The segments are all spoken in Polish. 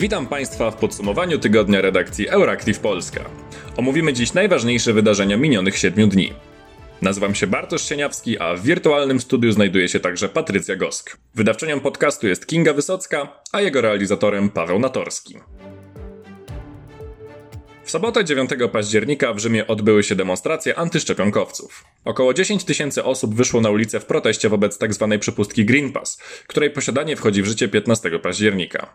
Witam Państwa w podsumowaniu tygodnia redakcji Euractiv Polska. Omówimy dziś najważniejsze wydarzenia minionych 7 dni. Nazywam się Bartosz Sieniawski, a w wirtualnym studiu znajduje się także Patrycja Gosk. Wydawczynią podcastu jest Kinga Wysocka, a jego realizatorem Paweł Natorski. W sobotę 9 października w Rzymie odbyły się demonstracje antyszczepionkowców. Około 10 tysięcy osób wyszło na ulicę w proteście wobec tzw. Tak przepustki Green Pass, której posiadanie wchodzi w życie 15 października.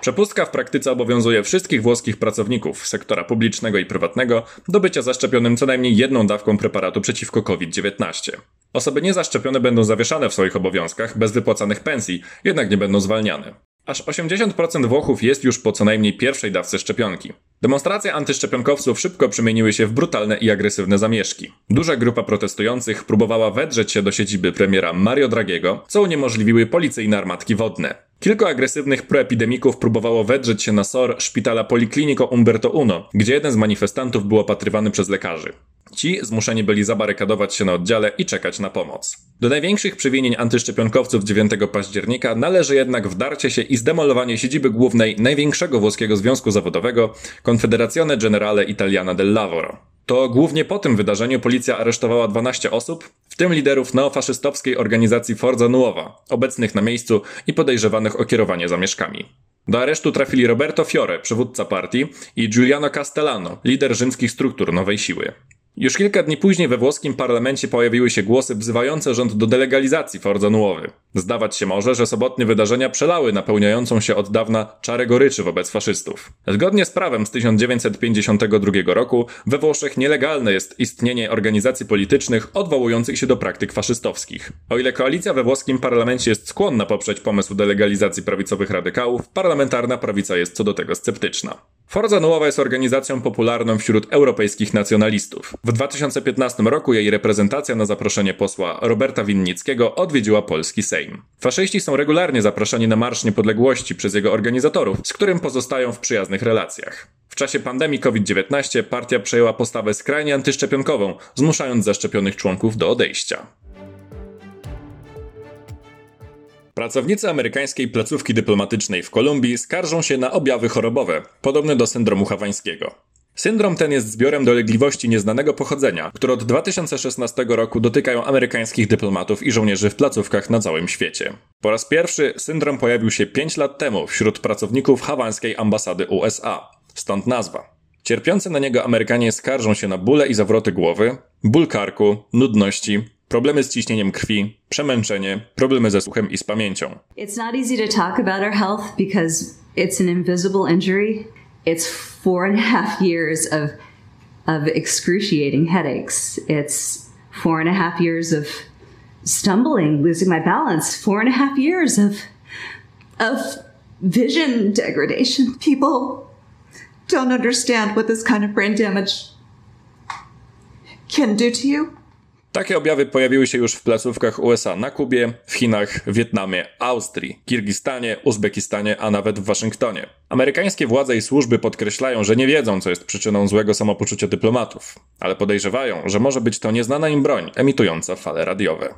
Przepustka w praktyce obowiązuje wszystkich włoskich pracowników sektora publicznego i prywatnego do bycia zaszczepionym co najmniej jedną dawką preparatu przeciwko COVID-19. Osoby niezaszczepione będą zawieszane w swoich obowiązkach bez wypłacanych pensji, jednak nie będą zwalniane. Aż 80% Włochów jest już po co najmniej pierwszej dawce szczepionki. Demonstracje antyszczepionkowców szybko przemieniły się w brutalne i agresywne zamieszki. Duża grupa protestujących próbowała wedrzeć się do siedziby premiera Mario Dragiego, co uniemożliwiły policyjne armatki wodne. Kilku agresywnych proepidemików próbowało wedrzeć się na SOR szpitala Policlinico Umberto Uno, gdzie jeden z manifestantów był opatrywany przez lekarzy. Ci zmuszeni byli zabarykadować się na oddziale i czekać na pomoc. Do największych przewinień antyszczepionkowców 9 października należy jednak wdarcie się i zdemolowanie siedziby głównej największego włoskiego związku zawodowego Confederazione Generale Italiana del Lavoro. To głównie po tym wydarzeniu policja aresztowała 12 osób, w tym liderów neofaszystowskiej organizacji Forza Nuova, obecnych na miejscu i podejrzewanych o kierowanie zamieszkami. Do aresztu trafili Roberto Fiore, przywódca partii, i Giuliano Castellano, lider rzymskich struktur Nowej Siły. Już kilka dni później we włoskim parlamencie pojawiły się głosy wzywające rząd do delegalizacji Forza Nuowy. Zdawać się może, że sobotnie wydarzenia przelały napełniającą się od dawna czarę goryczy wobec faszystów. Zgodnie z prawem z 1952 roku we Włoszech nielegalne jest istnienie organizacji politycznych odwołujących się do praktyk faszystowskich. O ile koalicja we włoskim parlamencie jest skłonna poprzeć pomysł delegalizacji prawicowych radykałów, parlamentarna prawica jest co do tego sceptyczna. Forza Nuowa jest organizacją popularną wśród europejskich nacjonalistów. W 2015 roku jej reprezentacja na zaproszenie posła Roberta Winnickiego odwiedziła polski Sejm. Faszyści są regularnie zapraszani na Marsz Niepodległości przez jego organizatorów, z którym pozostają w przyjaznych relacjach. W czasie pandemii COVID-19 partia przejęła postawę skrajnie antyszczepionkową, zmuszając zaszczepionych członków do odejścia. Pracownicy amerykańskiej placówki dyplomatycznej w Kolumbii skarżą się na objawy chorobowe, podobne do syndromu hawańskiego. Syndrom ten jest zbiorem dolegliwości nieznanego pochodzenia, które od 2016 roku dotykają amerykańskich dyplomatów i żołnierzy w placówkach na całym świecie. Po raz pierwszy syndrom pojawił się 5 lat temu wśród pracowników hawańskiej ambasady USA. Stąd nazwa. Cierpiący na niego Amerykanie skarżą się na bóle i zawroty głowy, ból karku, nudności, problemy z ciśnieniem krwi, przemęczenie, problemy ze słuchem i z pamięcią. It's not easy to talk about our health because it's an invisible injury. It's four and a half years of of excruciating headaches. It's four and a half years of stumbling, losing my balance, four and a half years of of vision degradation. People don't understand what this kind of brain damage can do to you. Takie objawy pojawiły się już w placówkach USA na Kubie, w Chinach, Wietnamie, Austrii, Kirgistanie, Uzbekistanie, a nawet w Waszyngtonie. Amerykańskie władze i służby podkreślają, że nie wiedzą, co jest przyczyną złego samopoczucia dyplomatów, ale podejrzewają, że może być to nieznana im broń emitująca fale radiowe.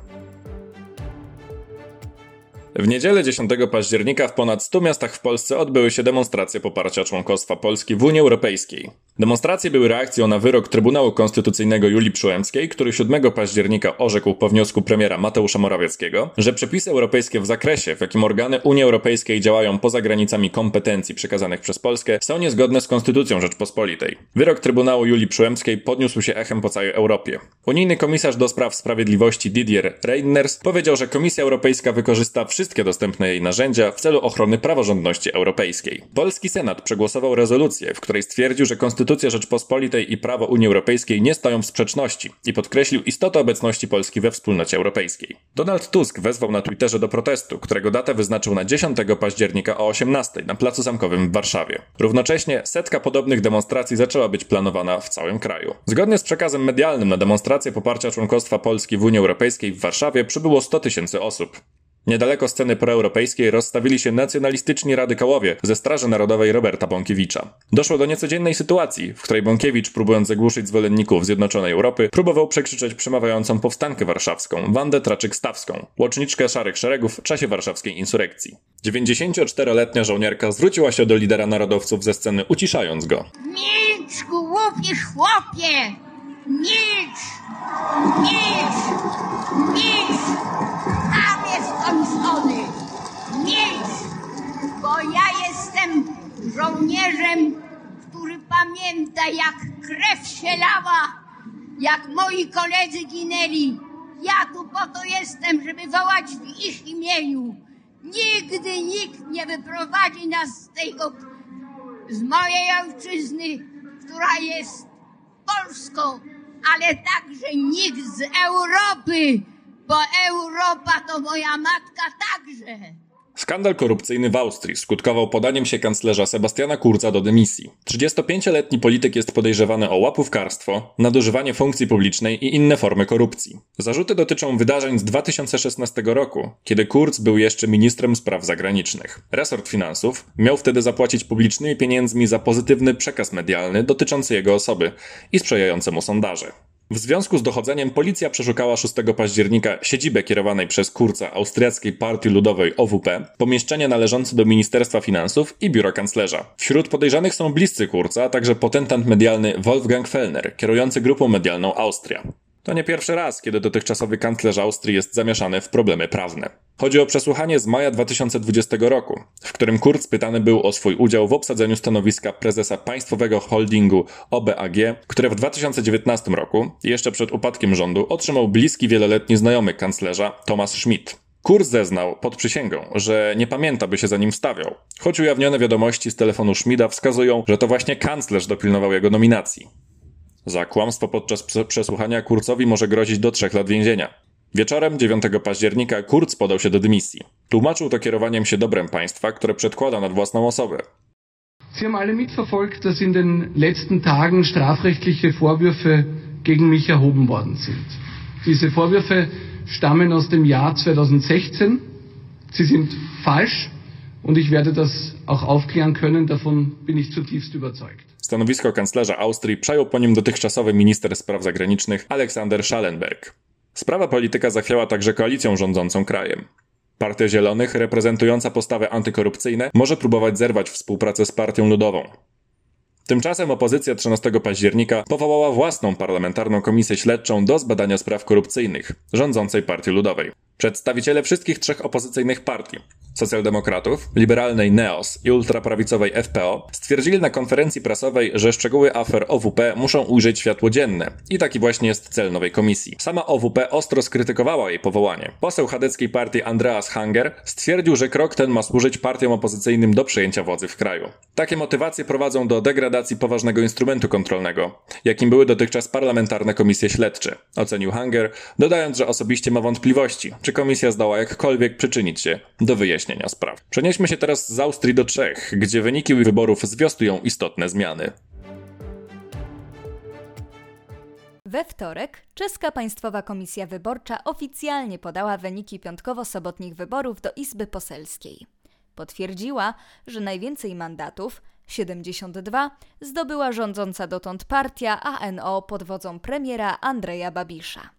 W niedzielę 10 października w ponad 100 miastach w Polsce odbyły się demonstracje poparcia członkostwa Polski w Unii Europejskiej. Demonstracje były reakcją na wyrok Trybunału Konstytucyjnego Julii Przyłębskiej, który 7 października orzekł po wniosku premiera Mateusza Morawieckiego, że przepisy europejskie w zakresie, w jakim organy Unii Europejskiej działają poza granicami kompetencji przekazanych przez Polskę, są niezgodne z Konstytucją Rzeczpospolitej. Wyrok Trybunału Julii Przyłębskiej podniósł się echem po całej Europie. Unijny komisarz do spraw sprawiedliwości Didier Reinders powiedział, że Komisja Europejska wykorzysta wszystkie wszystkie dostępne jej narzędzia w celu ochrony praworządności europejskiej. Polski Senat przegłosował rezolucję, w której stwierdził, że Konstytucja Rzeczpospolitej i prawo Unii Europejskiej nie stoją w sprzeczności i podkreślił istotę obecności Polski we wspólnocie europejskiej. Donald Tusk wezwał na Twitterze do protestu, którego datę wyznaczył na 10 października o 18 na Placu Zamkowym w Warszawie. Równocześnie setka podobnych demonstracji zaczęła być planowana w całym kraju. Zgodnie z przekazem medialnym na demonstrację poparcia członkostwa Polski w Unii Europejskiej w Warszawie przybyło 100 tysięcy osób. Niedaleko sceny proeuropejskiej rozstawili się nacjonalistyczni radykałowie ze Straży Narodowej Roberta Bąkiewicza. Doszło do niecodziennej sytuacji, w której Bąkiewicz, próbując zagłuszyć zwolenników Zjednoczonej Europy, próbował przekrzyczeć przemawiającą powstankę warszawską, Wandę Traczyk-Stawską, łoczniczkę szarych szeregów w czasie warszawskiej insurekcji. 94-letnia żołnierka zwróciła się do lidera narodowców ze sceny, uciszając go. Milcz, głupi chłopie! Milcz! Milcz! Milcz! Tam jest kończony! Milcz! Bo ja jestem żołnierzem, który pamięta jak krew się lała, jak moi koledzy ginęli. Ja tu po to jestem, żeby wołać w ich imieniu. Nigdy nikt nie wyprowadzi nas z tego, z mojej ojczyzny, która jest Polską, ale także nikt z Europy, bo Europa to moja matka także. Skandal korupcyjny w Austrii skutkował podaniem się kanclerza Sebastiana Kurza do dymisji. 35-letni polityk jest podejrzewany o łapówkarstwo, nadużywanie funkcji publicznej i inne formy korupcji. Zarzuty dotyczą wydarzeń z 2016 roku, kiedy Kurz był jeszcze ministrem spraw zagranicznych. Resort finansów miał wtedy zapłacić publicznymi pieniędzmi za pozytywny przekaz medialny dotyczący jego osoby i sprzyjające mu sondaże. W związku z dochodzeniem policja przeszukała 6 października siedzibę kierowanej przez Kurca Austriackiej Partii Ludowej OWP, pomieszczenie należące do Ministerstwa Finansów i biuro kanclerza. Wśród podejrzanych są bliscy Kurca, a także potentant medialny Wolfgang Fellner, kierujący grupą medialną Austria. To nie pierwszy raz, kiedy dotychczasowy kanclerz Austrii jest zamieszany w problemy prawne. Chodzi o przesłuchanie z maja 2020 roku, w którym Kurz pytany był o swój udział w obsadzeniu stanowiska prezesa państwowego holdingu OBAG, które w 2019 roku, jeszcze przed upadkiem rządu, otrzymał bliski wieloletni znajomy kanclerza Thomas Schmidt. Kurz zeznał pod przysięgą, że nie pamięta, by się za nim wstawiał, choć ujawnione wiadomości z telefonu Schmida wskazują, że to właśnie kanclerz dopilnował jego nominacji. Za kłamstwo podczas przesłuchania Kurcowi może grozić do trzech lat więzienia. Wieczorem 9 października Kurz podał się do dymisji. Tłumaczył to kierowaniem się dobrem państwa, które przedkłada nad własną osobę. Sie haben alle mitverfolgt, dass in den letzten Tagen strafrechtliche Vorwürfe gegen mich erhoben worden sind. Diese Vorwürfe stammen aus dem Jahr 2016. Sie sind falsch und ich werde das auch aufklären können. Davon bin ich zutiefst überzeugt. Stanowisko kanclerza Austrii przejął po nim dotychczasowy minister spraw zagranicznych Aleksander Schallenberg. Sprawa polityka zachwiała także koalicją rządzącą krajem. Partia Zielonych, reprezentująca postawy antykorupcyjne, może próbować zerwać współpracę z Partią Ludową. Tymczasem opozycja 13 października powołała własną parlamentarną komisję śledczą do zbadania spraw korupcyjnych rządzącej Partii Ludowej. Przedstawiciele wszystkich trzech opozycyjnych partii socjaldemokratów, liberalnej NEOS i ultraprawicowej FPO stwierdzili na konferencji prasowej, że szczegóły afer OWP muszą ujrzeć światło dzienne i taki właśnie jest cel nowej komisji. Sama OWP ostro skrytykowała jej powołanie. Poseł chadeckiej partii Andreas Hanger stwierdził, że krok ten ma służyć partiom opozycyjnym do przejęcia władzy w kraju. Takie motywacje prowadzą do degradacji poważnego instrumentu kontrolnego, jakim były dotychczas parlamentarne komisje śledcze, ocenił Hanger, dodając, że osobiście ma wątpliwości, czy komisja zdoła jakkolwiek przyczynić się do wyjaśnienia spraw. Przenieśmy się teraz z Austrii do Czech, gdzie wyniki wyborów zwiastują istotne zmiany. We wtorek Czeska Państwowa Komisja Wyborcza oficjalnie podała wyniki piątkowo-sobotnich wyborów do Izby Poselskiej. Potwierdziła, że najwięcej mandatów 72 zdobyła rządząca dotąd partia ANO pod wodzą premiera Andrzeja Babisza.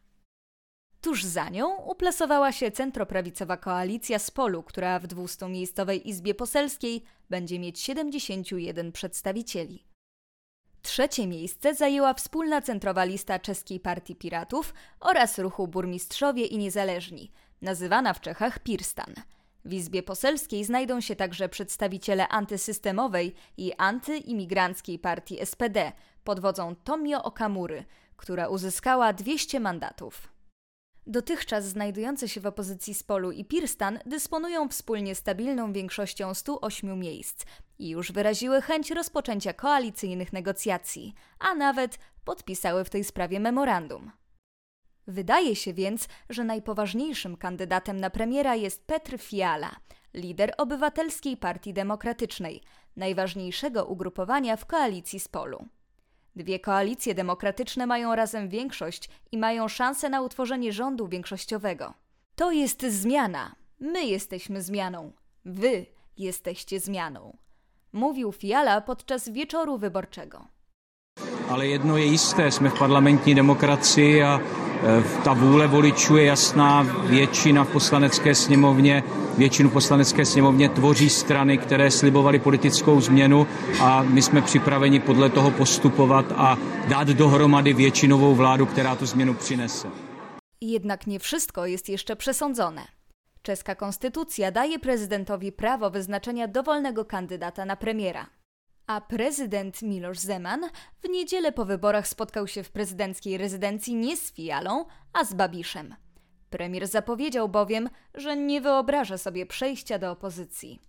Tuż za nią uplasowała się centroprawicowa koalicja Spolu, która w 200-miejscowej Izbie Poselskiej będzie mieć 71 przedstawicieli. Trzecie miejsce zajęła wspólna centrowa lista Czeskiej Partii Piratów oraz ruchu Burmistrzowie i Niezależni, nazywana w Czechach Pirstan. W Izbie Poselskiej znajdą się także przedstawiciele antysystemowej i antyimigranckiej partii SPD pod wodzą Tomio Okamury, która uzyskała 200 mandatów. Dotychczas znajdujące się w opozycji Spolu i Pirstan dysponują wspólnie stabilną większością 108 miejsc i już wyraziły chęć rozpoczęcia koalicyjnych negocjacji, a nawet podpisały w tej sprawie memorandum. Wydaje się więc, że najpoważniejszym kandydatem na premiera jest Petr Fiala, lider Obywatelskiej Partii Demokratycznej, najważniejszego ugrupowania w koalicji Spolu. Dwie koalicje demokratyczne mają razem większość i mają szansę na utworzenie rządu większościowego. To jest zmiana, My jesteśmy zmianą. Wy jesteście zmianą. Mówił Fiala podczas wieczoru wyborczego. Ale jedno je jisté, jsme v parlamentní a ta vůle voličů je jasná. Většina v poslanecké sněmovně, většinu poslanecké sněmovně tvoří strany, které slibovaly politickou změnu a my jsme připraveni podle toho postupovat a dát dohromady většinovou vládu, která tu změnu přinese. Jednak nie wszystko jest jeszcze przesądzone. Czeska konstytucja daje prezydentowi prawo wyznaczenia dowolnego kandydata na premiera. A prezydent Miloš Zeman w niedzielę po wyborach spotkał się w prezydenckiej rezydencji nie z Fialą, a z Babiszem. Premier zapowiedział bowiem, że nie wyobraża sobie przejścia do opozycji.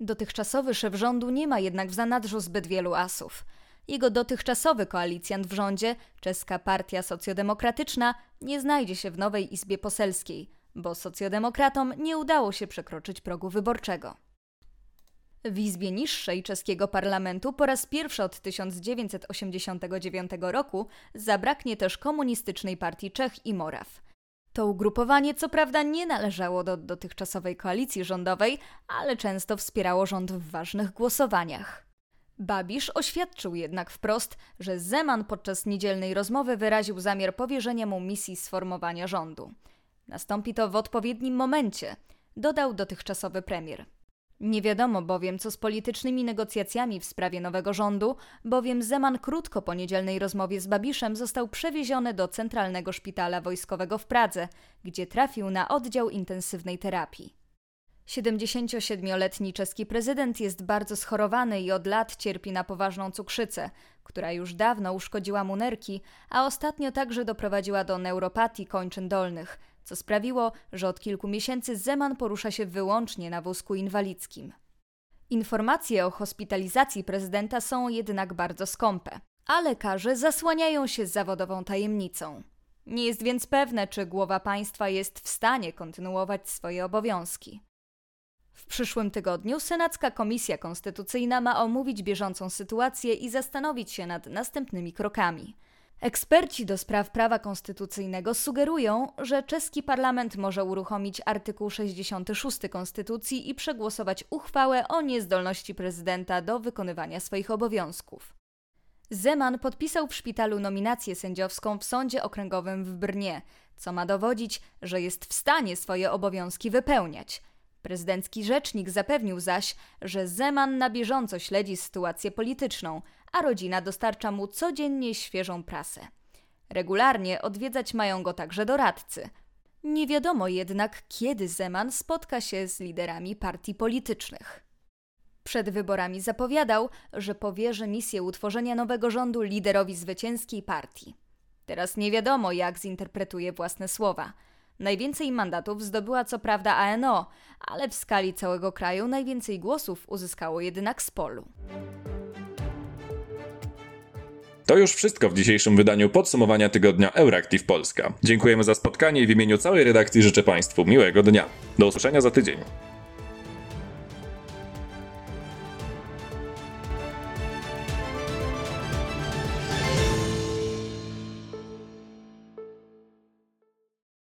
Dotychczasowy szef rządu nie ma jednak w zanadrzu zbyt wielu asów. Jego dotychczasowy koalicjant w rządzie, czeska partia socjodemokratyczna, nie znajdzie się w nowej izbie poselskiej, bo socjodemokratom nie udało się przekroczyć progu wyborczego. W Izbie Niższej czeskiego parlamentu po raz pierwszy od 1989 roku zabraknie też komunistycznej partii Czech i Moraw. To ugrupowanie co prawda nie należało do dotychczasowej koalicji rządowej, ale często wspierało rząd w ważnych głosowaniach. Babisz oświadczył jednak wprost, że Zeman podczas niedzielnej rozmowy wyraził zamiar powierzenia mu misji sformowania rządu. Nastąpi to w odpowiednim momencie, dodał dotychczasowy premier. Nie wiadomo bowiem, co z politycznymi negocjacjami w sprawie nowego rządu, bowiem Zeman krótko po niedzielnej rozmowie z Babiszem został przewieziony do Centralnego Szpitala Wojskowego w Pradze, gdzie trafił na oddział intensywnej terapii. 77-letni czeski prezydent jest bardzo schorowany i od lat cierpi na poważną cukrzycę, która już dawno uszkodziła mu nerki, a ostatnio także doprowadziła do neuropatii kończyn dolnych, co sprawiło, że od kilku miesięcy Zeman porusza się wyłącznie na wózku inwalidzkim. Informacje o hospitalizacji prezydenta są jednak bardzo skąpe, a lekarze zasłaniają się zawodową tajemnicą. Nie jest więc pewne, czy głowa państwa jest w stanie kontynuować swoje obowiązki. W przyszłym tygodniu Senacka Komisja Konstytucyjna ma omówić bieżącą sytuację i zastanowić się nad następnymi krokami. Eksperci do spraw prawa konstytucyjnego sugerują, że czeski parlament może uruchomić artykuł 66 konstytucji i przegłosować uchwałę o niezdolności prezydenta do wykonywania swoich obowiązków. Zeman podpisał w szpitalu nominację sędziowską w sądzie okręgowym w Brnie, co ma dowodzić, że jest w stanie swoje obowiązki wypełniać. Prezydencki rzecznik zapewnił zaś, że Zeman na bieżąco śledzi sytuację polityczną, a rodzina dostarcza mu codziennie świeżą prasę. Regularnie odwiedzać mają go także doradcy. Nie wiadomo jednak, kiedy Zeman spotka się z liderami partii politycznych. Przed wyborami zapowiadał, że powierzy misję utworzenia nowego rządu liderowi zwycięskiej partii. Teraz nie wiadomo, jak zinterpretuje własne słowa. Najwięcej mandatów zdobyła co prawda ANO, ale w skali całego kraju najwięcej głosów uzyskało jednak z polu. To już wszystko w dzisiejszym wydaniu podsumowania tygodnia Euractiv Polska. Dziękujemy za spotkanie i w imieniu całej redakcji życzę Państwu miłego dnia. Do usłyszenia za tydzień.